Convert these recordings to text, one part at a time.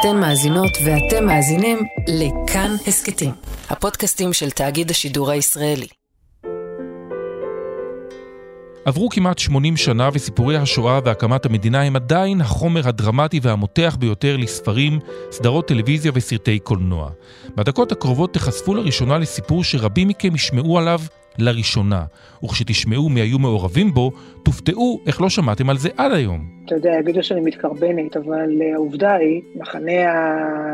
אתן מאזינות ואתם מאזינים לכאן הסכתים, הפודקאסטים של תאגיד השידור הישראלי. עברו כמעט 80 שנה וסיפורי השואה והקמת המדינה הם עדיין החומר הדרמטי והמותח ביותר לספרים, סדרות טלוויזיה וסרטי קולנוע. בדקות הקרובות תחשפו לראשונה לסיפור שרבים מכם ישמעו עליו לראשונה, וכשתשמעו מי היו מעורבים בו, תופתעו איך לא שמעתם על זה עד היום. אתה יודע, יגידו שאני מתקרבנת, אבל אה, העובדה היא, מחנה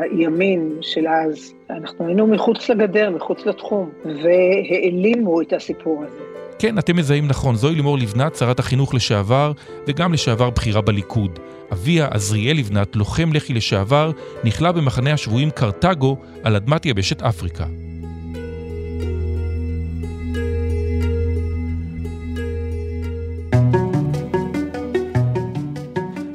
הימין של אז, אנחנו היינו מחוץ לגדר, מחוץ לתחום, והעלימו את הסיפור הזה. כן, אתם מזהים נכון, זוהי לימור לבנת, שרת החינוך לשעבר, וגם לשעבר בכירה בליכוד. אביה, עזריאל לבנת, לוחם לח"י לשעבר, נכלא במחנה השבויים קרתגו על אדמת יבשת אפריקה.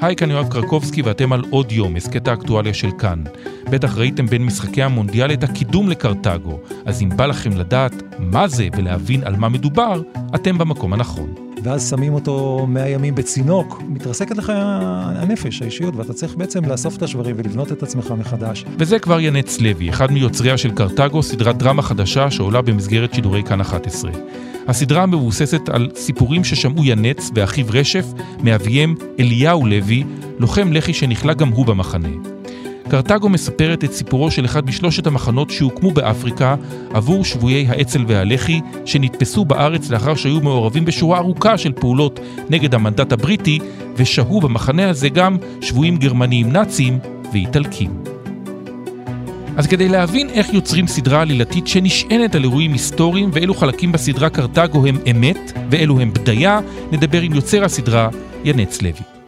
היי, כאן יואב קרקובסקי ואתם על עוד יום, הסכת האקטואליה של כאן. בטח ראיתם בין משחקי המונדיאל את הקידום לקרתגו, אז אם בא לכם לדעת מה זה ולהבין על מה מדובר, אתם במקום הנכון. ואז שמים אותו 100 ימים בצינוק, מתרסקת לך הנפש, האישיות, ואתה צריך בעצם לאסוף את השברים ולבנות את עצמך מחדש. וזה כבר ינץ לוי, אחד מיוצריה של קרתגו, סדרת דרמה חדשה שעולה במסגרת שידורי כאן 11. הסדרה מבוססת על סיפורים ששמעו ינץ ואחיו רשף מאביהם אליהו לוי, לוחם לח"י שנכלא גם הוא במחנה. קרתגו מספרת את סיפורו של אחד משלושת המחנות שהוקמו באפריקה עבור שבויי האצ"ל והלח"י שנתפסו בארץ לאחר שהיו מעורבים בשורה ארוכה של פעולות נגד המנדט הבריטי ושהו במחנה הזה גם שבויים גרמניים נאצים ואיטלקים. אז כדי להבין איך יוצרים סדרה עלילתית שנשענת על אירועים היסטוריים ואילו חלקים בסדרה קרתגו הם אמת ואילו הם בדיה, נדבר עם יוצר הסדרה ינץ לוי.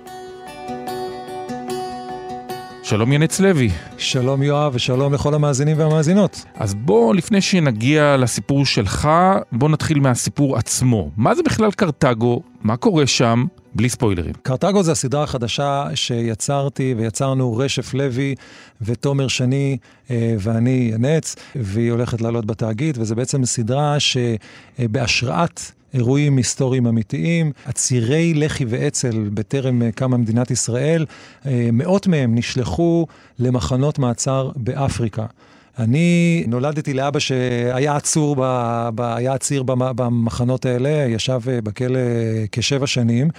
שלום ינץ לוי. שלום יואב ושלום לכל המאזינים והמאזינות. אז בוא, לפני שנגיע לסיפור שלך, בוא נתחיל מהסיפור עצמו. מה זה בכלל קרתגו? מה קורה שם? בלי ספוילרים. קרתגו זה הסדרה החדשה שיצרתי ויצרנו רשף לוי ותומר שני אה, ואני ינץ, והיא הולכת לעלות בתאגיד, וזה בעצם סדרה שבהשראת... אירועים היסטוריים אמיתיים. עצירי לח"י ואצ"ל בטרם אה, קמה מדינת ישראל, אה, מאות מהם נשלחו למחנות מעצר באפריקה. אני נולדתי לאבא שהיה עצור, ב, ב, היה עציר במחנות האלה, ישב אה, בכלא כשבע שנים,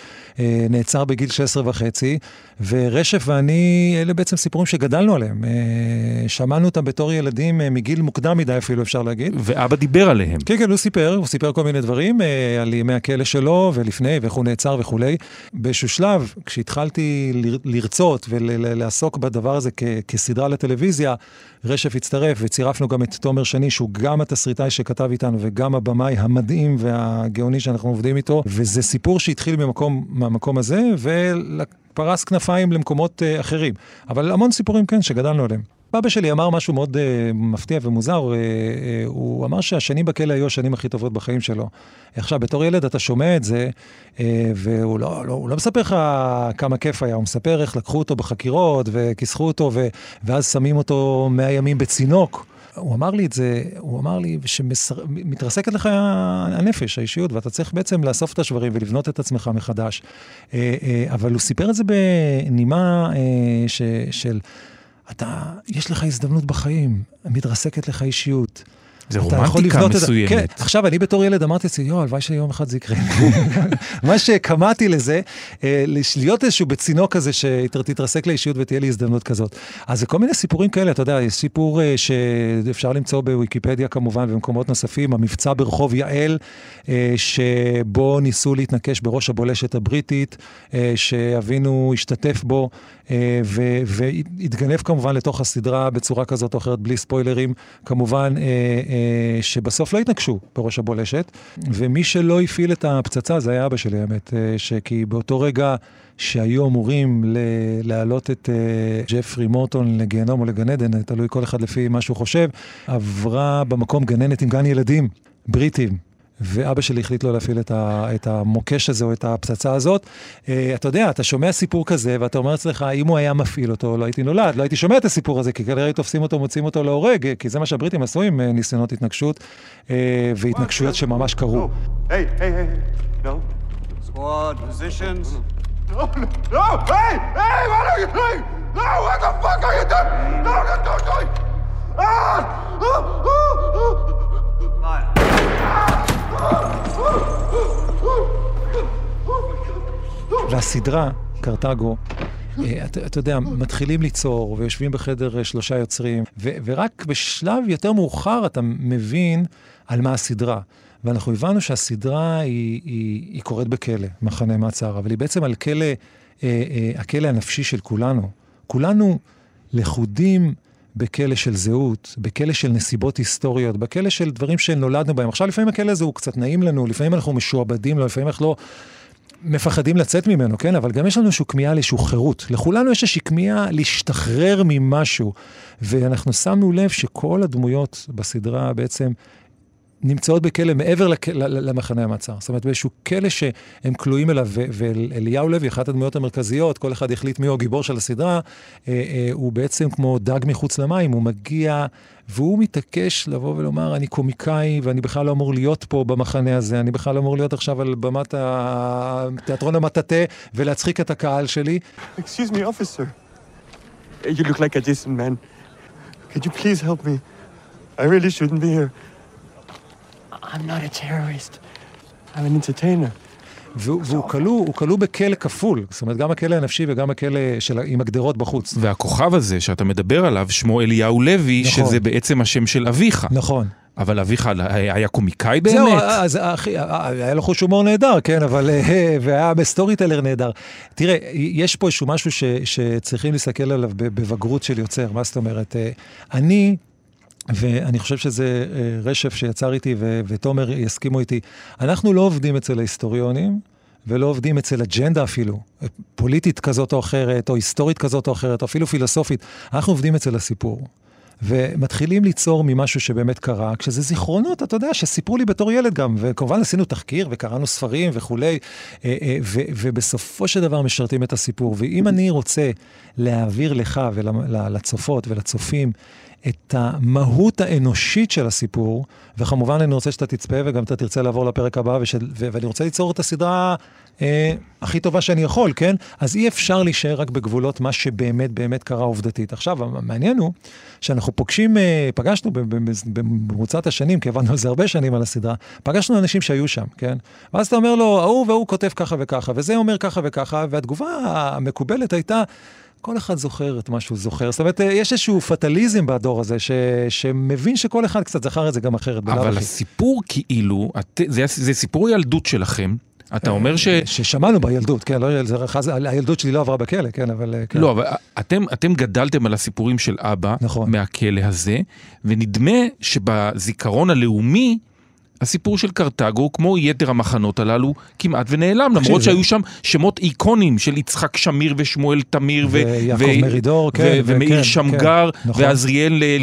נעצר בגיל 16 וחצי, ורשף ואני, אלה בעצם סיפורים שגדלנו עליהם. אה, שמענו אותם בתור ילדים מגיל מוקדם מדי אפילו, אפשר להגיד. ואבא דיבר עליהם. כן, כן, הוא סיפר, הוא סיפר כל מיני דברים על ימי הכלא שלו ולפני, ואיך הוא נעצר וכולי. באיזשהו שלב, כשהתחלתי לרצות ולעסוק בדבר הזה כסדרה לטלוויזיה, רשף הצטרף, וצירפנו גם את תומר שני, שהוא גם התסריטאי שכתב איתנו וגם הבמאי המדהים והגאוני שאנחנו עובדים איתו, וזה סיפור שהתחיל ממקום, מהמקום הזה, ופרס כנפיים למקומות uh, אחרים. אבל המון סיפורים, כן, שגדלנו עליהם. אבא שלי אמר משהו מאוד uh, מפתיע ומוזר, uh, uh, הוא אמר שהשנים בכלא היו השנים הכי טובות בחיים שלו. עכשיו, בתור ילד אתה שומע את זה, uh, והוא לא, לא, לא מספר לך כמה כיף היה, הוא מספר איך לקחו אותו בחקירות וכיסחו אותו, ו, ואז שמים אותו 100 ימים בצינוק. הוא אמר לי את זה, הוא אמר לי שמתרסקת לך הנפש, האישיות, ואתה צריך בעצם לאסוף את השברים ולבנות את עצמך מחדש. אבל הוא סיפר את זה בנימה ש, של... אתה, יש לך הזדמנות בחיים, מתרסקת לך אישיות. זה רומנטיקה מסוימת. כן, עכשיו, אני בתור ילד אמרתי לעצמי, יואו, הלוואי שיום אחד זה יקרה. מה שקמאתי לזה, אה, להיות איזשהו בצינוק כזה שתתרסק לאישיות ותהיה לי הזדמנות כזאת. אז זה כל מיני סיפורים כאלה, אתה יודע, יש סיפור אה, שאפשר למצוא בוויקיפדיה כמובן ובמקומות נוספים, המבצע ברחוב יעל, אה, שבו ניסו להתנקש בראש הבולשת הבריטית, שאבינו השתתף בו, והתגנב כמובן לתוך הסדרה בצורה כזאת או אחרת, בלי ספוילרים, כמובן. אה, שבסוף לא התנגשו בראש הבולשת, ומי שלא הפעיל את הפצצה זה היה אבא שלי, האמת, אה, שכי באותו רגע שהיו אמורים להעלות את אה, ג'פרי מורטון לגיהנום או לגן עדן, תלוי כל אחד לפי מה שהוא חושב, עברה במקום גננת עם גן ילדים, בריטים. ואבא שלי החליט לא להפעיל את, ה, את המוקש הזה או את הפצצה הזאת. Uh, אתה יודע, אתה שומע סיפור כזה, ואתה אומר אצלך, אם הוא היה מפעיל אותו, לא הייתי נולד, לא הייתי שומע את הסיפור הזה, כי כנראה תופסים אותו, מוצאים אותו להורג, כי זה מה שהבריטים עשו עם אה, ניסיונות התנגשות, uh, והתנגשויות שממש קרו. היי, היי, היי, לא. Squad positions. No, no, no! Hey! Hey! What are you doing? No! What the fuck are you doing? No, no, no, no! Ah! Oh, oh, oh. והסדרה, קרתגו, אה, אתה, יודע, מתחילים ליצור ויושבים בחדר אה, שלושה יוצרים, ו, ורק בשלב יותר מאוחר אתה מבין על מה הסדרה. ואנחנו הבנו שהסדרה היא, היא, היא קורית בכלא, מחנה מעצר, אבל היא בעצם על כלא, אה, אה, הכלא הנפשי של כולנו. כולנו לכודים בכלא של זהות, בכלא של נסיבות היסטוריות, בכלא של דברים שנולדנו בהם. עכשיו, לפעמים הכלא הזה הוא קצת נעים לנו, לפעמים אנחנו משועבדים לו, לפעמים אנחנו לא מפחדים לצאת ממנו, כן? אבל גם יש לנו איזושהי כמיהה לאיזושהי חירות. לכולנו יש איזושהי כמיהה להשתחרר ממשהו. ואנחנו שמנו לב שכל הדמויות בסדרה בעצם נמצאות בכלא מעבר. למחנה המעצר. זאת אומרת, באיזשהו כלא שהם כלואים אליו. ואליהו לוי, אחת הדמויות המרכזיות, כל אחד החליט מי הוא הגיבור של הסדרה, אה, אה, הוא בעצם כמו דג מחוץ למים, הוא מגיע, והוא מתעקש לבוא ולומר, אני קומיקאי, ואני בכלל לא אמור להיות פה במחנה הזה, אני בכלל לא אמור להיות עכשיו על במת תיאטרון המטאטה ולהצחיק את הקהל שלי. Excuse me, officer. You look like a decent man. Could you please help me? I really shouldn't be here. I'm not a terrorist. I'm an entertainer. והוא כלוא, הוא כלוא בכלא כפול, זאת אומרת, גם הכלא הנפשי וגם הכלא של, עם הגדרות בחוץ. והכוכב הזה שאתה מדבר עליו, שמו אליהו לוי, נכון. שזה בעצם השם של אביך. נכון. אבל אביך היה קומיקאי באמת? זהו, אז אחי, היה לו חוש הומור נהדר, כן, אבל, והיה ב storyteller נהדר. תראה, יש פה איזשהו משהו ש, שצריכים להסתכל עליו בבגרות של יוצר, מה זאת אומרת? אני ואני חושב שזה אה, רשף שיצר איתי, ו- ותומר יסכימו איתי. אנחנו לא עובדים אצל ההיסטוריונים, ולא עובדים אצל אג'נדה אפילו, פוליטית כזאת או אחרת, או היסטורית כזאת או אחרת, או אפילו פילוסופית. אנחנו עובדים אצל הסיפור. ומתחילים ליצור ממשהו שבאמת קרה, כשזה זיכרונות, אתה יודע, שסיפרו לי בתור ילד גם, וכמובן עשינו תחקיר וקראנו ספרים וכולי, אה, אה, ובסופו של דבר משרתים את הסיפור. ואם אני רוצה להעביר לך ולצופות ולצופים את המהות האנושית של הסיפור, וכמובן אני רוצה שאתה תצפה וגם אתה תרצה לעבור לפרק הבא, ושל, ו, ואני רוצה ליצור את הסדרה אה, הכי טובה שאני יכול, כן? אז אי אפשר להישאר רק בגבולות מה שבאמת באמת קרה עובדתית. עכשיו, המעניין הוא שאנחנו פוגשים, אה, פגשנו במרוצת השנים, כי עבדנו על זה הרבה שנים על הסדרה, פגשנו אנשים שהיו שם, כן? ואז אתה אומר לו, ההוא והוא כותב ככה וככה, וזה אומר ככה וככה, והתגובה המקובלת הייתה, כל אחד זוכר את מה שהוא זוכר. זאת אומרת, יש איזשהו פטליזם בדור הזה, ש, שמבין שכל אחד קצת זכר את זה גם אחרת. אבל הסיפור כאילו, את, זה, זה סיפור ילדות שלכם. אתה אה, אומר ש... ששמענו בילדות, כן, לא, זה, הילדות שלי לא עברה בכלא, כן, אבל... כן. לא, אבל אתם, אתם גדלתם על הסיפורים של אבא, נכון. מהכלא הזה, ונדמה שבזיכרון הלאומי, הסיפור של קרתגו, כמו יתר המחנות הללו, כמעט ונעלם, למרות שהיו שם שמות איקונים של יצחק שמיר ושמואל תמיר, ויעקב מרידור, כן, ומאיר כן, שמגר, נכון. ועזריאל אה,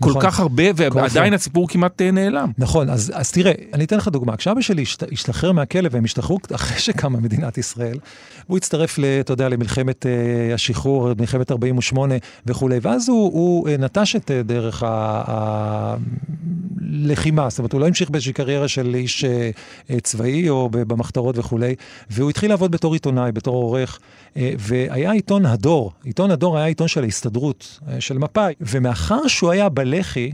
נכון. כל. כך הרבה, ועדיין הסיפור כמעט אה, נעלם. נכון, אז, אז תראה, אני אתן לך דוגמה. כשאבא שלי השתחרר מהכלא, והם השתחררו אחרי שקמה מדינת ישראל, הוא הצטרף, אתה יודע, למלחמת uh, השחרור, מלחמת 48' וכולי, ואז הוא, הוא uh, נטש את דרך הלחימה, זאת אומרת, הוא לא המשיך באיזושהי קריירה של איש צבאי או במחתרות וכולי, והוא התחיל לעבוד בתור עיתונאי, בתור עורך, והיה עיתון הדור. עיתון הדור היה עיתון של ההסתדרות, uh, של מפא"י, ומאחר שהוא היה בלח"י,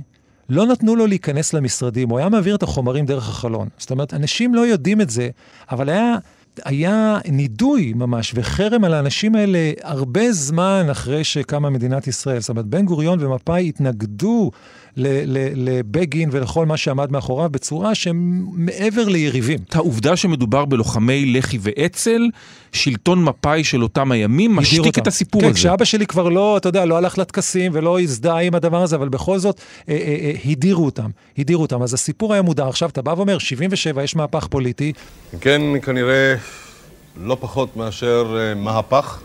לא נתנו לו להיכנס למשרדים, הוא היה מעביר את החומרים דרך החלון. זאת אומרת, אנשים לא יודעים את זה, אבל היה היה נידוי ממש וחרם על האנשים האלה הרבה זמן אחרי שקמה מדינת ישראל. זאת אומרת, בן גוריון ומפא"י התנגדו לבגין ולכל מה שעמד מאחוריו בצורה שהם מעבר ליריבים. את העובדה שמדובר בלוחמי לח"י ואצ"ל, שלטון מפא"י של אותם הימים, משתיק אותם. את הסיפור כן, הזה. כן, כשאבא שלי כבר לא, אתה יודע, לא הלך לטקסים ולא הזדהה עם הדבר הזה, אבל בכל זאת אה, אה, אה, הדירו אותם, הדירו אותם. אז הסיפור היה מודר. עכשיו, אתה בא ואומר, 77, יש מהפך פוליטי. כן, כנראה לא פחות מאשר אה, מהפך.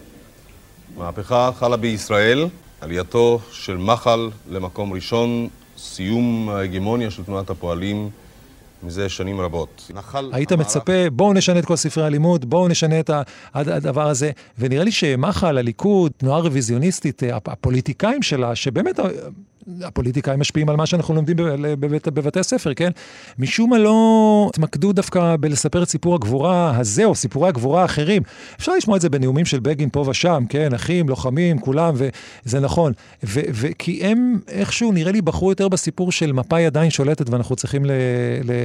מהפכה חלה בישראל, עלייתו של מחל למקום ראשון סיום ההגמוניה של תנועת הפועלים מזה שנים רבות. היית המערך... מצפה, בואו נשנה את כל ספרי הלימוד, בואו נשנה את הדבר הזה. ונראה לי שמח"ל, הליכוד, תנועה רוויזיוניסטית, הפוליטיקאים שלה, שבאמת הפוליטיקאים משפיעים על מה שאנחנו לומדים בבית, בבתי הספר, כן? משום מה לא התמקדו דווקא בלספר את סיפור הגבורה הזה, או סיפורי הגבורה האחרים. אפשר לשמוע את זה בנאומים של בגין פה ושם, כן? אחים, לוחמים, כולם, וזה נכון. וכי הם איכשהו, נראה לי, בחרו יותר בסיפור של מפא"י עדיין שולטת, ואנחנו צריכים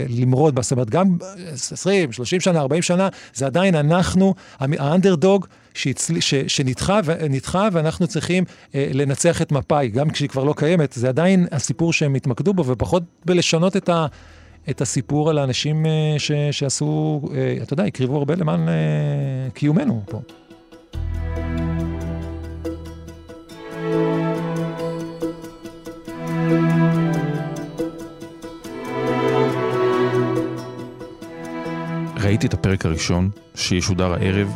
למרוד בה. זאת אומרת, גם 20, 30 שנה, 40 שנה, זה עדיין אנחנו, האנדרדוג. שהצל... ש... שנדחה, ונדחה ואנחנו צריכים אה, לנצח את מפא"י, גם כשהיא כבר לא קיימת, זה עדיין הסיפור שהם התמקדו בו, ופחות בלשנות את, ה... את הסיפור על האנשים אה, ש... שעשו, אה, אתה יודע, הקריבו הרבה למען אה, קיומנו פה. ראיתי את הפרק הראשון שישודר הערב,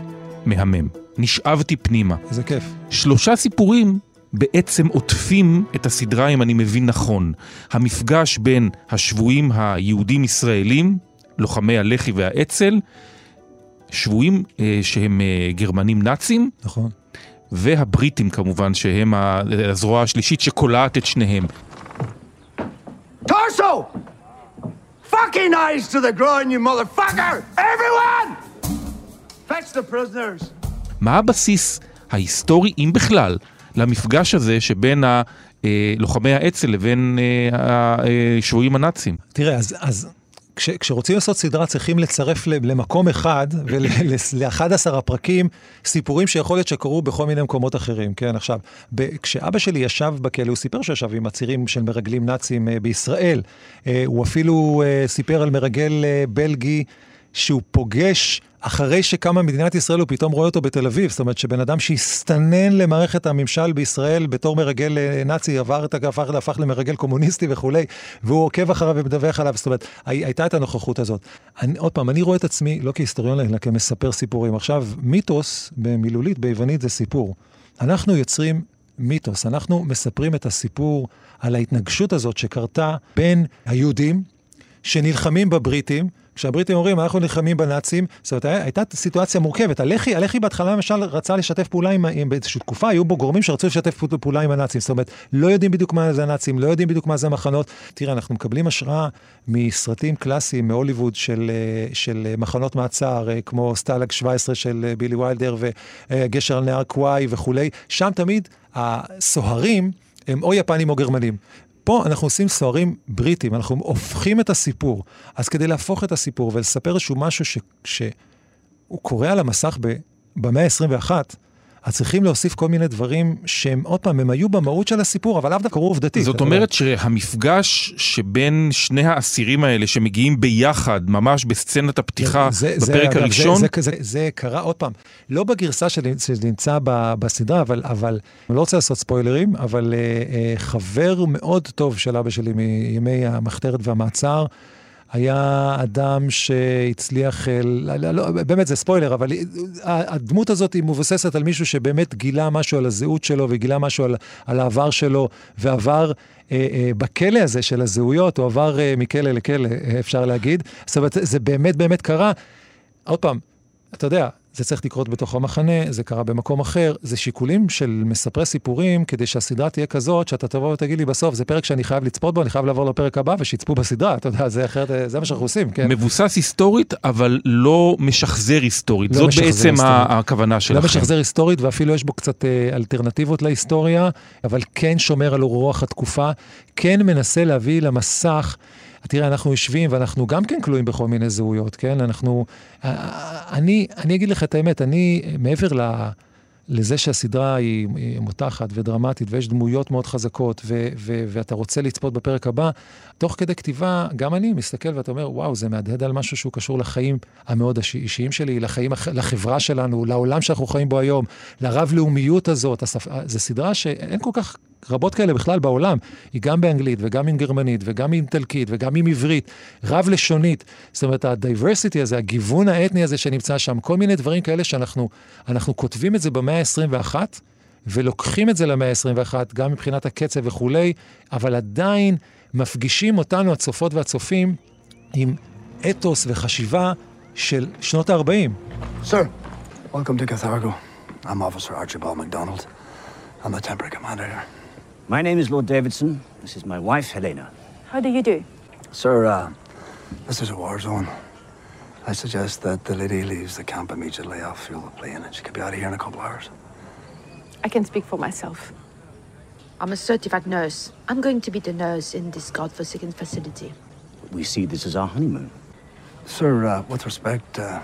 מהמם. נשאבתי פנימה. איזה כיף. שלושה סיפורים בעצם עוטפים את הסדרה, אם אני מבין נכון. המפגש בין השבויים היהודים-ישראלים, לוחמי הלח"י והאצ"ל, שבויים אה, שהם אה, גרמנים נאצים. נכון. והבריטים כמובן, שהם הזרוע השלישית שקולעת את שניהם. טורסו! Fucking eyes to the groin, you motherfucker! Everyone! Fetch the prisoners! מה הבסיס ההיסטורי, אם בכלל, למפגש הזה שבין לוחמי האצ"ל לבין השבויים הנאצים? תראה, אז, אז כש, כשרוצים לעשות סדרה צריכים לצרף למקום אחד ול-11 הפרקים סיפורים שיכול להיות שקרו בכל מיני מקומות אחרים, כן? עכשיו, ב, כשאבא שלי ישב בכלא, הוא סיפר שישב עם עצירים של מרגלים נאצים בישראל. הוא אפילו סיפר על מרגל בלגי שהוא פוגש אחרי שקמה מדינת ישראל, הוא פתאום רואה אותו בתל אביב. זאת אומרת, שבן אדם שהסתנן למערכת הממשל בישראל בתור מרגל אה, נאצי, עבר את הפך, הפך למרגל קומוניסטי וכולי, והוא עוקב אחריו ומדווח עליו. זאת אומרת, הייתה את הנוכחות הזאת. אני, עוד פעם, אני רואה את עצמי לא כהיסטוריון, אלא כמספר סיפורים. עכשיו, מיתוס במילולית, ביוונית, זה סיפור. אנחנו יוצרים מיתוס, אנחנו מספרים את הסיפור על ההתנגשות הזאת שקרתה בין היהודים, שנלחמים בבריטים, כשהבריטים אומרים, אנחנו נלחמים בנאצים, זאת אומרת, הייתה סיטואציה מורכבת. הלח"י, הלח"י בהתחלה למשל רצה לשתף פעולה עם, עם באיזושהי תקופה, היו בו גורמים שרצו לשתף פעולה עם הנאצים. זאת אומרת, לא יודעים בדיוק מה זה הנאצים, לא יודעים בדיוק מה זה המחנות. תראה, אנחנו מקבלים השראה מסרטים קלאסיים מהוליווד של, אה, של מחנות מעצר, אה, כמו סטלג 17 של אה, בילי ויילדר וגשר על נהר קוואי וכולי. שם תמיד הסוהרים הם או יפנים או גרמנים. פה אנחנו עושים סוהרים בריטים, אנחנו הופכים את הסיפור. אז כדי להפוך את הסיפור ולספר איזשהו משהו ש, שהוא קורה על המסך במאה ה-21, אז צריכים להוסיף כל מיני דברים שהם, עוד פעם, הם היו במהות של הסיפור, אבל לאו דווקא קרו עובדתית. זאת אומרת שהמפגש שבין שני האסירים האלה שמגיעים ביחד, ממש בסצנת הפתיחה זה, בפרק זה, הראשון... זה, זה, זה, זה קרה, עוד פעם, לא בגרסה שנמצא בסדרה, אבל, אבל, אני לא רוצה לעשות ספוילרים, אבל uh, uh, חבר מאוד טוב של אבא שלי מימי המחתרת והמעצר, היה אדם שהצליח, אה, לא, לא, לא, באמת זה ספוילר, אבל הדמות הזאת היא מבוססת על מישהו שבאמת גילה משהו על הזהות שלו וגילה משהו על, על העבר שלו, ועבר אה, אה, בכלא הזה של הזהויות, הוא עבר מכלא לכלא, אפשר להגיד. זאת אומרת, זה באמת באמת קרה. עוד פעם, אתה יודע, זה צריך לקרות בתוך המחנה, זה קרה במקום אחר, זה שיקולים של מספרי סיפורים, כדי שהסדרה תהיה כזאת, שאתה תבוא ותגיד לי בסוף, זה פרק שאני חייב לצפות בו, אני חייב לעבור לפרק הבא, ושיצפו בסדרה, אתה יודע, זה אחרת, זה מה שאנחנו עושים, כן. מבוסס היסטורית, אבל לא משחזר היסטורית, לא זאת בעצם היסטורית. הכוונה שלכם. לא משחזר היסטורית, ואפילו יש בו קצת אה, אלטרנטיבות להיסטוריה, אבל כן שומר על רוח התקופה, כן מנסה להביא למסך תראה, אנחנו יושבים ואנחנו גם כן כלואים בכל מיני זהויות, כן? אנחנו... אני, אני אגיד לך את האמת, אני, מעבר ל... לזה שהסדרה היא, היא מותחת ודרמטית ויש דמויות מאוד חזקות ו, ו, ואתה רוצה לצפות בפרק הבא, תוך כדי כתיבה, גם אני מסתכל ואתה אומר, וואו, זה מהדהד על משהו שהוא קשור לחיים המאוד אישיים שלי, לחיים, לחברה שלנו, לעולם שאנחנו חיים בו היום, לרב-לאומיות הזאת. הספ... זו סדרה שאין כל כך רבות כאלה בכלל בעולם, היא גם באנגלית וגם עם גרמנית וגם עם איטלקית וגם עם עברית, רב-לשונית. זאת אומרת, הדייברסיטי הזה, הגיוון האתני הזה שנמצא שם, כל מיני דברים כאלה שאנחנו כותבים את זה במאה ה-21, ולוקחים את זה למאה ה-21, גם מבחינת הקצב וכולי, אבל עדיין מפגישים אותנו, הצופות והצופים, עם אתוס וחשיבה של שנות ה-40. Sir, welcome to Cathargo. I'm Officer Archibald McDonald. I'm the temporary commander here. My name is Lord Davidson. This is my wife, Helena. How do you do? Sir, uh, this is a war zone. I suggest that the lady leaves the camp immediately. I'll fuel the plane and she could be out of here in a couple hours. I can speak for myself. I'm a certified nurse. I'm going to be the nurse in this godforsaken facility. We see this as our honeymoon. Sir, uh, with respect, uh,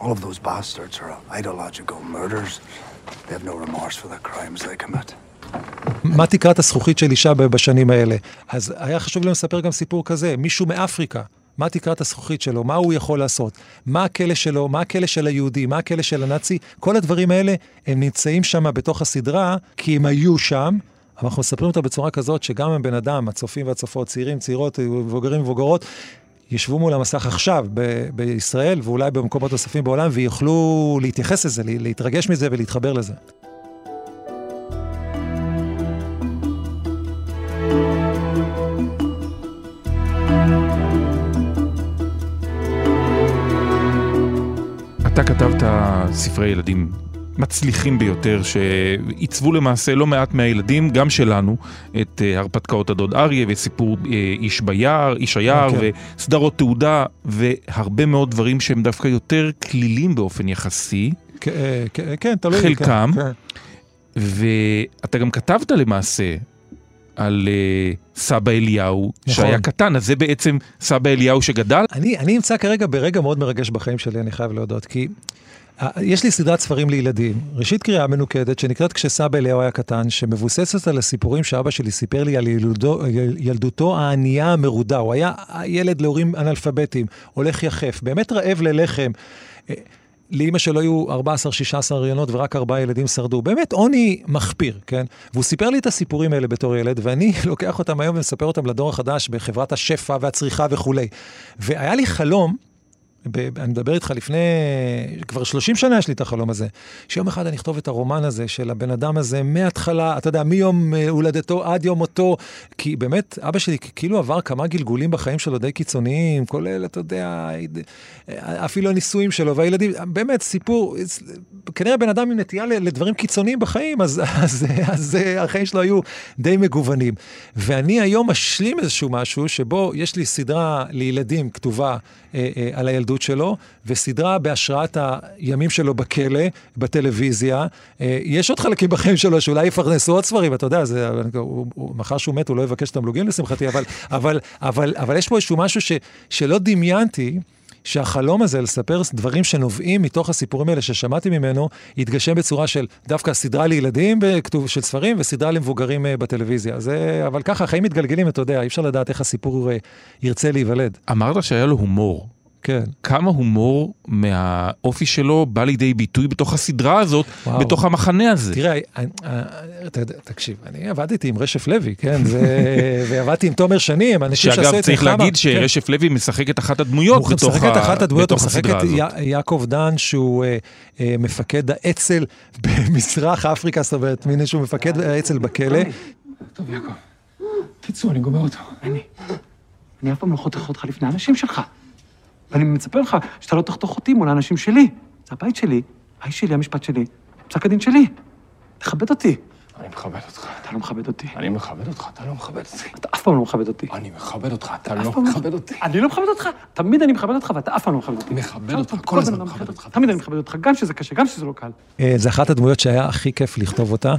all of those bastards are ideological murders. They have no remorse for the crimes they commit. מה תקרת הזכוכית של אישה בשנים האלה? אז היה חשוב לי לספר גם סיפור כזה, מישהו מאפריקה, מה תקרת הזכוכית שלו, מה הוא יכול לעשות, מה הכלא שלו, מה הכלא של היהודי, מה הכלא של הנאצי, כל הדברים האלה, הם נמצאים שם בתוך הסדרה, כי הם היו שם, אבל אנחנו מספרים אותה בצורה כזאת שגם אם בן אדם, הצופים והצופות, צעירים, צעירות, מבוגרים ומבוגרות, ישבו מול המסך עכשיו ב- בישראל ואולי במקומות נוספים בעולם ויוכלו להתייחס לזה, להתרגש מזה ולהתחבר לזה. אתה כתבת ספרי ילדים מצליחים ביותר, שעיצבו למעשה לא מעט מהילדים, גם שלנו, את uh, הרפתקאות הדוד אריה וסיפור uh, איש ביער, איש היער, okay. אוקיי. וסדרות תעודה, והרבה מאוד דברים שהם דווקא יותר כלילים באופן יחסי. כן, כן, תלוי. חלקם. כן, כן. ואתה גם כתבת למעשה על uh, סבא אליהו, נכון. שהיה קטן, אז זה בעצם סבא אליהו שגדל? אני, אני נמצא כרגע ברגע מאוד מרגש בחיים שלי, אני חייב להודות, כי uh, יש לי סדרת ספרים לילדים, ראשית קריאה מנוקדת, שנקראת כשסבא אליהו היה קטן, שמבוססת על הסיפורים שאבא שלי סיפר לי על ילדו, ילדותו הענייה המרודה. הוא היה ילד להורים אנאלפביתים, הולך יחף, באמת רעב ללחם. לאימא שלו היו 14-16 הריונות ורק ארבעה ילדים שרדו. באמת עוני מחפיר, כן? והוא סיפר לי את הסיפורים האלה בתור ילד, ואני לוקח אותם היום ומספר אותם לדור החדש בחברת השפע והצריכה וכולי. והיה לי חלום, אני מדבר איתך לפני, כבר 30 שנה יש לי את החלום הזה, שיום אחד אני אכתוב את הרומן הזה של הבן אדם הזה מההתחלה, אתה יודע, מיום אה, הולדתו עד יום מותו, כי באמת, אבא שלי כאילו עבר כמה גלגולים בחיים שלו די קיצוניים, כולל, אתה יודע, אפילו הנישואים שלו והילדים, באמת, סיפור, כנראה בן אדם עם נטייה לדברים קיצוניים בחיים, אז, אז, אז, אז החיים שלו היו די מגוונים. ואני היום משלים איזשהו משהו שבו יש לי סדרה לילדים כתובה אה, אה, על הילדות שלו, וסדרה בהשראת הימים שלו בכלא, בטלוויזיה. אה, יש עוד חלקים בחיים שלו שאולי יפרנסו עוד ספרים, אתה יודע, זה, הוא, הוא, מחר שהוא מת הוא לא יבקש תמלוגים לשמחתי, אבל, אבל, אבל, אבל יש פה איזשהו משהו ש, שלא דמיינתי. שהחלום הזה לספר דברים שנובעים מתוך הסיפורים האלה ששמעתי ממנו, יתגשם בצורה של דווקא סדרה לילדים בכתוב של ספרים וסדרה למבוגרים אה, בטלוויזיה. זה, אבל ככה, החיים מתגלגלים, אתה יודע, אי אפשר לדעת איך הסיפור אה, ירצה להיוולד. אמרת שהיה לו הומור. כן. כמה הומור מהאופי שלו בא לידי ביטוי בתוך הסדרה הזאת, וואו. בתוך המחנה הזה. תראה, אני, אה, תקשיב, אני עבדתי עם רשף לוי, כן, זה, ועבדתי עם תומר שני, הם אנשים שעשו את זה שאגב, צריך להגיד שרשף כן. לוי משחק את אחת הדמויות בתוך, הסדרה הזאת. הוא משחק את אחת הדמויות, הוא משחק את יעקב דן, שהוא אה, אה, מפקד האצ"ל במזרח אפריקה, זאת אומרת, מין איזשהו מפקד האצ"ל בכלא. טוב, יעקב, קיצור, אני גומר אותו. אני, אני אף פעם לא חותך אותך לפני האנשים שלך. ואני מצפה לך שאתה לא תחתוך אותי מול האנשים שלי. זה הבית שלי, האיש שלי, המשפט שלי, פסק הדין שלי. תכבד אותי. אני מכבד אותך. אתה לא מכבד אותי. אני מכבד אותך, אתה לא מכבד אותי. אתה אף פעם לא מכבד אותי. אני מכבד אותך, אתה לא מכבד אותי. אני לא מכבד אותך. תמיד אני מכבד אותך ואתה אף פעם לא מכבד אותי. מכבד אותך, כל הזמן מכבד אותך. תמיד אני מכבד אותך, גם כשזה קשה, גם כשזה לא קל. אה, זה אחת הדמויות שהיה הכי כיף לכתוב אותה.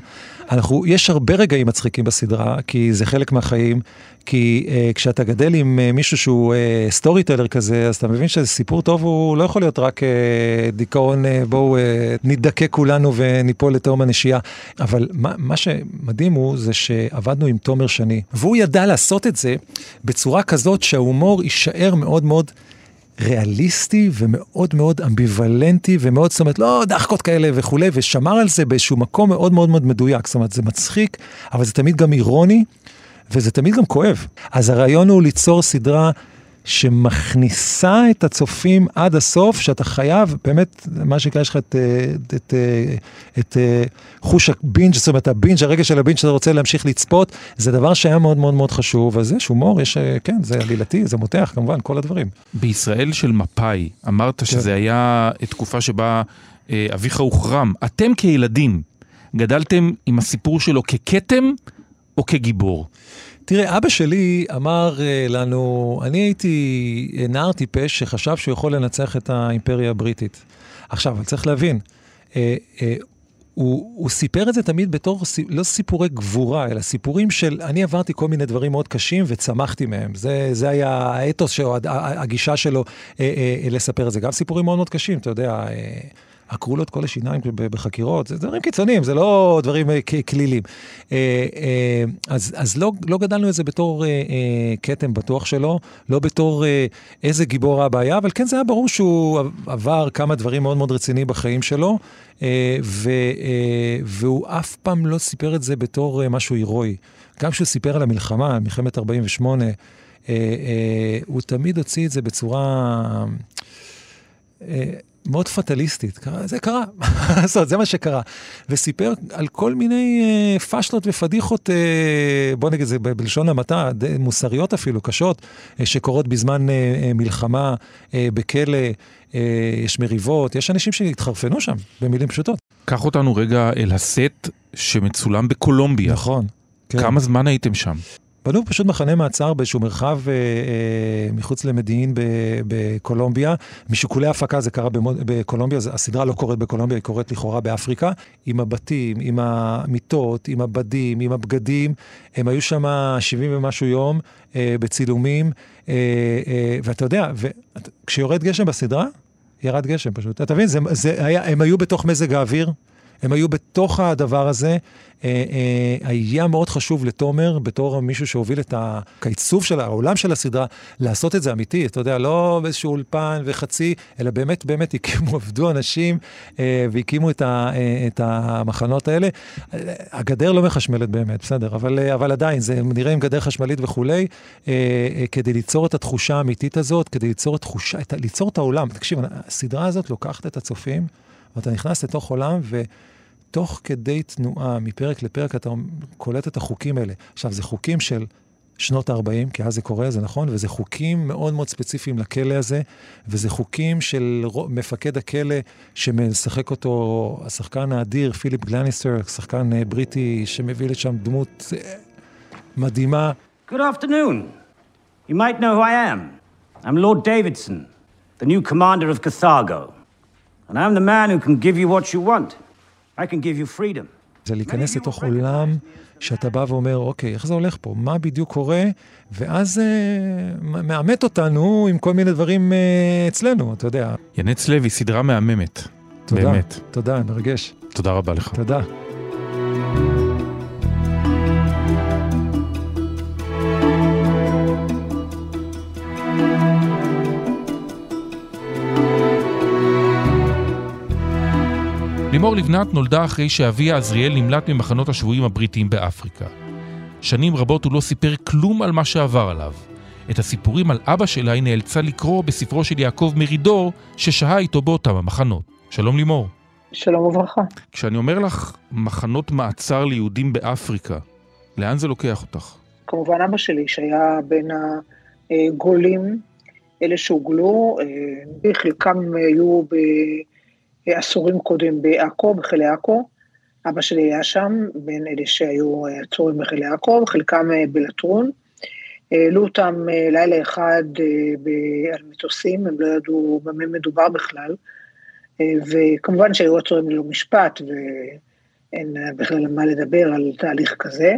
אנחנו, יש הרבה רגעים מצחיקים בסדרה, כי זה חלק מהחיים. כי uh, כשאתה גדל עם uh, מישהו שהוא סטורי uh, טלר כזה, אז אתה מבין שסיפור טוב הוא לא יכול להיות רק uh, דיכאון, uh, בואו uh, נדכא כולנו וניפול לתהום הנשייה. אבל מה, מה שמדהים הוא, זה שעבדנו עם תומר שני, והוא ידע לעשות את זה בצורה כזאת שההומור יישאר מאוד מאוד... ריאליסטי ומאוד מאוד אמביוולנטי ומאוד, זאת אומרת, לא דחקות כאלה וכולי, ושמר על זה באיזשהו מקום מאוד מאוד מאוד מדויק. זאת אומרת, זה מצחיק, אבל זה תמיד גם אירוני, וזה תמיד גם כואב. אז הרעיון הוא ליצור סדרה שמכניסה את הצופים עד הסוף, שאתה חייב, באמת, מה שנקרא, יש לך את, את, את, את חוש ה binge, זאת אומרת, ה binge, הרגע של ה binge שאתה רוצה להמשיך לצפות, זה דבר שהיה מאוד מאוד מאוד חשוב, אז יש הומור, יש, כן, זה עלילתי, זה מותח, כמובן, כל הדברים. בישראל של מפא"י, אמרת כן. שזה היה תקופה שבה אה, אביך הוחרם. אתם כילדים, גדלתם עם הסיפור שלו ככתם? או כגיבור? תראה, אבא שלי אמר אה, לנו, אני הייתי אה, נער טיפש שחשב שהוא יכול לנצח את האימפריה הבריטית. עכשיו, אבל צריך להבין, אה, הוא, הוא סיפר את זה תמיד בתור, לא סיפורי גבורה, אלא סיפורים של, אני עברתי כל מיני דברים מאוד קשים וצמחתי מהם. זה, זה היה האתוס שלו, הגישה שלו אה, אה, לספר את זה. גם סיפורים מאוד מאוד קשים, אתה יודע, אה, עקרו לו את כל השיניים בחקירות, זה דברים קיצוניים, זה לא דברים אה, כלילים. אה, אה, אז, אז לא, לא גדלנו את זה בתור כתם בטוח שלו, לא בתור איזה גיבור אבא היה, אבל כן זה היה ברור שהוא עבר כמה דברים מאוד מאוד רציניים בחיים שלו, ו, והוא אף פעם לא סיפר את זה בתור משהו הירואי. גם כשהוא סיפר על המלחמה, מלחמת 48', הוא תמיד הוציא את זה בצורה... מאוד פטליסטית, זה קרה, זה מה שקרה. וסיפר על כל מיני אה, פשלות ופדיחות, אה, בוא נגיד זה בלשון המעטה, מוסריות אפילו, קשות, אה, שקורות בזמן אה, אה, מלחמה, אה, בכלא, אה, יש מריבות, יש אנשים שהתחרפנו שם, במילים פשוטות. קח אותנו רגע אל הסט שמצולם בקולומביה. נכון. כן. כמה זמן הייתם שם? בנו פשוט מחנה מעצר באיזשהו מרחב אה, אה, מחוץ למדיעין בקולומביה. משיקולי הפקה זה קרה במוד, בקולומביה, הסדרה לא קורית בקולומביה, היא קורית לכאורה באפריקה. עם הבתים, עם המיטות, עם הבדים, עם הבגדים. הם היו שם 70 ומשהו יום אה, בצילומים. אה, אה, ואתה יודע, כשיורד גשם בסדרה, ירד גשם פשוט. אתה מבין, זה, זה היה, הם היו בתוך מזג האוויר. הם היו בתוך הדבר הזה. אה, אה, היה מאוד חשוב לתומר, בתור מישהו שהוביל את העיצוב של העולם של הסדרה, לעשות את זה אמיתי, אתה יודע, לא באיזשהו אולפן וחצי, אלא באמת, באמת הקימו, עבדו אנשים אה, והקימו את, ה, את המחנות האלה. הגדר לא מחשמלת באמת, בסדר, אבל, אבל עדיין, זה נראה עם גדר חשמלית וכולי, כדי ליצור את התחושה האמיתית הזאת, כדי ליצור את תחושה, את, ליצור את העולם. תקשיב, הסדרה הזאת לוקחת את הצופים, ואתה נכנס לתוך עולם, ו... תוך כדי תנועה, מפרק לפרק, אתה קולט את החוקים האלה. עכשיו, זה חוקים של שנות ה-40, כי אז זה קורה, זה נכון, וזה חוקים מאוד מאוד ספציפיים לכלא הזה, וזה חוקים של מפקד הכלא שמשחק אותו השחקן האדיר, פיליפ גלניסטר, שחקן אה, בריטי שמביא לשם דמות אה, מדהימה. Good afternoon. You might know who I am. I'm Lord Davidson, the new commander of Carthago. And I'm the man who can give you what you want. I can give you freedom. זה להיכנס לתוך עולם שאתה בא ואומר, אוקיי, איך זה הולך פה? מה בדיוק קורה? ואז אה, מאמת אותנו עם כל מיני דברים אה, אצלנו, אתה יודע. ינץ לוי, סדרה מהממת. תודה, באמת. תודה, מרגש. תודה רבה לך. תודה. לימור לבנת נולדה אחרי שאביה עזריאל נמלט ממחנות השבויים הבריטיים באפריקה. שנים רבות הוא לא סיפר כלום על מה שעבר עליו. את הסיפורים על אבא שלה היא נאלצה לקרוא בספרו של יעקב מרידור, ששהה איתו באותם המחנות. שלום לימור. שלום וברכה. כשאני אומר לך מחנות מעצר ליהודים באפריקה, לאן זה לוקח אותך? כמובן אבא שלי, שהיה בין הגולים, אלה שהוגלו, אה, חלקם היו ב... עשורים קודם בעכו, בחילי עכו. אבא שלי היה שם, בין אלה שהיו עצורים בחילי עכו, חלקם אה, בלטרון. העלו אותם אה, לילה אחד אה, על מטוסים, הם לא ידעו במה מדובר בכלל, וכמובן שהיו עצורים ללא משפט, ואין בכלל מה לדבר על תהליך כזה.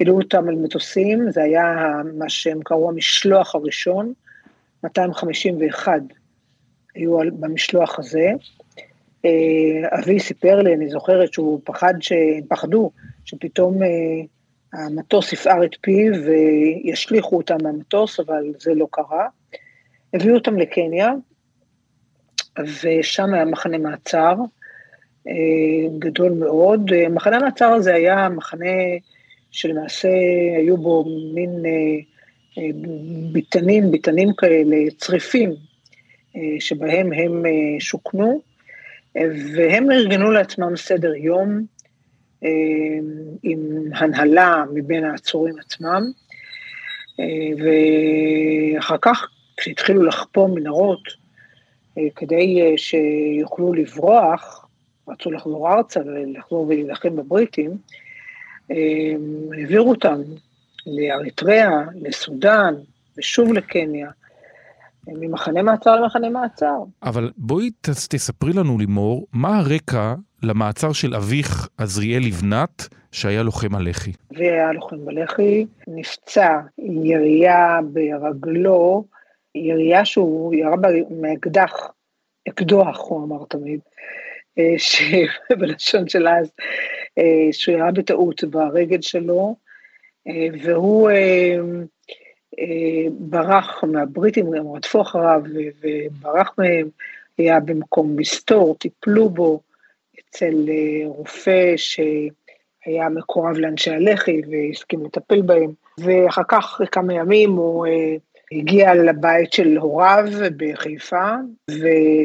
העלו אותם על מטוסים, זה היה מה שהם קראו המשלוח הראשון, 251 היו במשלוח הזה. אה, אבי סיפר לי, אני זוכרת שהוא פחד, שהם פחדו שפתאום אה, המטוס יפער את פיו וישליכו אותם מהמטוס, אבל זה לא קרה. הביאו אותם לקניה, ושם היה מחנה מעצר אה, גדול מאוד. מחנה המעצר הזה היה מחנה שלמעשה היו בו מין ביתנים, ביתנים כאלה, צריפים, שבהם הם שוכנו. והם ארגנו לעצמם סדר יום אה, עם הנהלה מבין העצורים עצמם, אה, ואחר כך, כשהתחילו לחפור מנהרות אה, כדי שיוכלו לברוח, רצו לחזור ארצה ולחזור ולהילחם בבריטים, העבירו אותם לאריתריאה, לסודאן, ושוב לקניה. ממחנה מעצר למחנה מעצר. אבל בואי תספרי לנו, לימור, מה הרקע למעצר של אביך עזריאל לבנת, שהיה לוחם הלח"י? אבי היה לוחם בלח"י, נפצע ירייה ברגלו, ירייה שהוא ירה מאקדח, אקדוח, הוא אמר תמיד, אה, בלשון של אז, אה, שהוא ירה בטעות ברגל שלו, אה, והוא ברח מהבריטים, הם רדפו אחריו וברח מהם, היה במקום מסתור, טיפלו בו אצל רופא שהיה מקורב לאנשי הלח"י והסכים לטפל בהם, ואחר כך כמה ימים הוא הגיע לבית של הוריו בחיפה,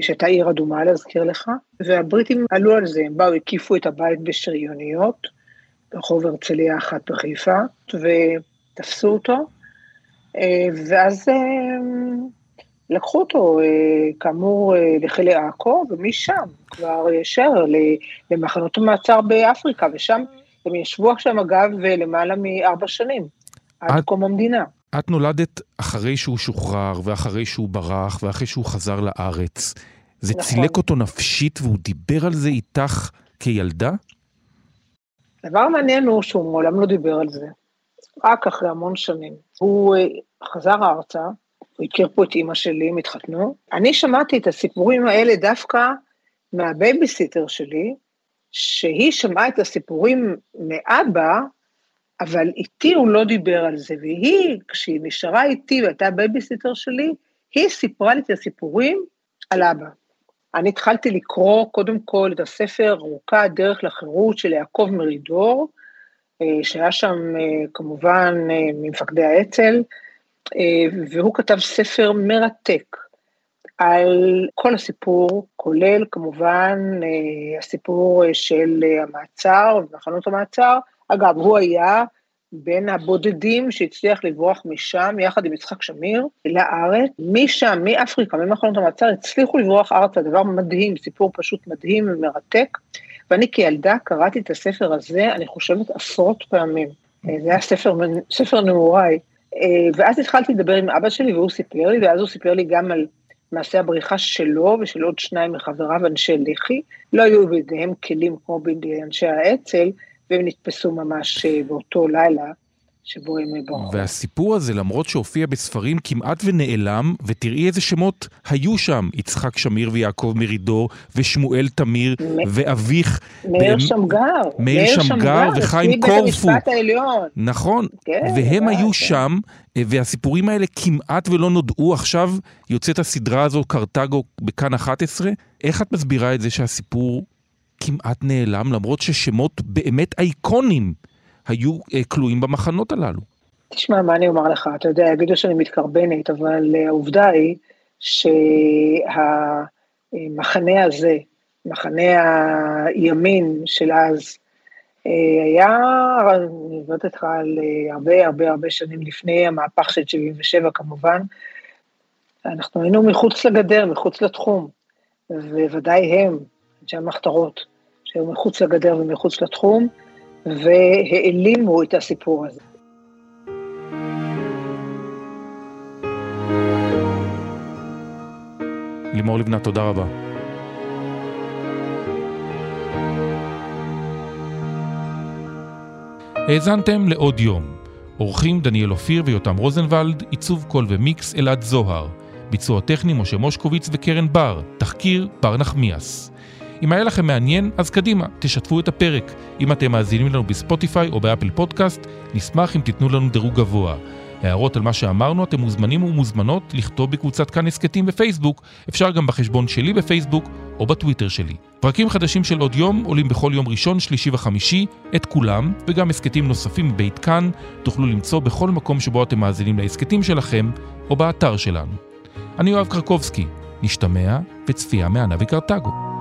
שהייתה עיר אדומה להזכיר לך, והבריטים עלו על זה, הם באו, הקיפו את הבית בשריוניות, ברחוב הרצליה אחת בחיפה, ותפסו אותו, אה, ואז אה, לקחו אותו, אה, כאמור, לחיל עכו, ומשם כבר ישר למחנות המעצר באפריקה, ושם הם ישבו עכשיו, אגב, למעלה מארבע שנים, עד קום המדינה. את נולדת אחרי שהוא שוחרר, ואחרי שהוא ברח, ואחרי שהוא חזר לארץ. זה נכון. צילק אותו נפשית והוא דיבר על זה איתך כילדה? הדבר מעניין הוא שהוא מעולם לא דיבר על זה, רק אחרי המון שנים. הוא אה, חזר ארצה, הוא הכיר פה את אימא שלי, הם התחתנו. אני שמעתי את הסיפורים האלה דווקא מהבייביסיטר שלי, שהיא שמעה את הסיפורים מאבא, אבל איתי הוא לא דיבר על זה, והיא, כשהיא נשארה איתי והייתה הבייביסיטר שלי, היא סיפרה לי את הסיפורים על אבא. אני התחלתי לקרוא קודם כל את הספר ארוכה הדרך לחירות של יעקב מרידור, שהיה שם אה, כמובן אה, ממפקדי האצ"ל, והוא כתב ספר מרתק על כל הסיפור, כולל כמובן הסיפור של המעצר ומחנות המעצר, אגב, הוא היה בין הבודדים שהצליח לברוח משם, יחד עם יצחק שמיר, לארץ. משם, מאפריקה, ממחנות המעצר, הצליחו לברוח ארצה, דבר מדהים, סיפור פשוט מדהים ומרתק. ואני כילדה קראתי את הספר הזה, אני חושבת עשרות פעמים. זה היה ספר, ספר נעוריי. ואז התחלתי לדבר עם אבא שלי והוא סיפר לי, ואז הוא סיפר לי גם על מעשה הבריחה שלו ושל עוד שניים מחבריו, אנשי לח"י. לא היו בידיהם כלים כמו בידי אנשי האצ"ל, והם נתפסו ממש אה, באותו לילה. שבו הם ברחו. והסיפור הזה, למרות שהופיע בספרים, כמעט ונעלם, ותראי איזה שמות היו שם, יצחק שמיר ויעקב מרידור, ושמואל תמיר, מ... ואביך. מאיר שמגר. מאיר שמגר וחיים קורפו. נכון, כן, והם היו כן. שם, אה, והסיפורים האלה כמעט ולא נודעו. עכשיו יוצאת הסדרה הזו, קרתגו, בכאן 11. איך את מסבירה את זה שהסיפור כמעט נעלם, למרות ששמות באמת אייקונים היו אה, כלואים במחנות הללו. תשמע, מה אני אומר לך? אתה יודע, יגידו שאני מתקרבנת, אבל אה, העובדה היא שהמחנה הזה, מחנה הימין של אז, אה, היה, אני מדברת איתך על הרבה הרבה הרבה שנים לפני המהפך של 77 כמובן, אנחנו היינו מחוץ לגדר, מחוץ לתחום, וודאי הם, אנשי המחתרות, שהיו מחוץ לגדר ומחוץ לתחום, והעלימו את הסיפור הזה. לימור לבנת, תודה רבה. האזנתם לעוד יום. אורחים דניאל אופיר ויותם רוזנבלד, עיצוב קול ומיקס אלעד זוהר. ביצוע טכני משה מושקוביץ וקרן בר, תחקיר בר נחמיאס. אם היה לכם מעניין, אז קדימה, תשתפו את הפרק. אם אתם מאזינים לנו בספוטיפיי או באפל פודקאסט, נשמח אם תיתנו לנו דירוג גבוה. הערות על מה שאמרנו, אתם מוזמנים ומוזמנות לכתוב בקבוצת כאן הסכתים בפייסבוק, אפשר גם בחשבון שלי בפייסבוק או בטוויטר שלי. פרקים חדשים של עוד יום עולים בכל יום ראשון, שלישי וחמישי, את כולם, וגם הסכתים נוספים מבית כאן, תוכלו למצוא בכל מקום שבו אתם מאזינים להסכתים שלכם, או באתר שלנו. אני יואב קרקובסקי, נשתמע וצפייה מענה וקרתגו.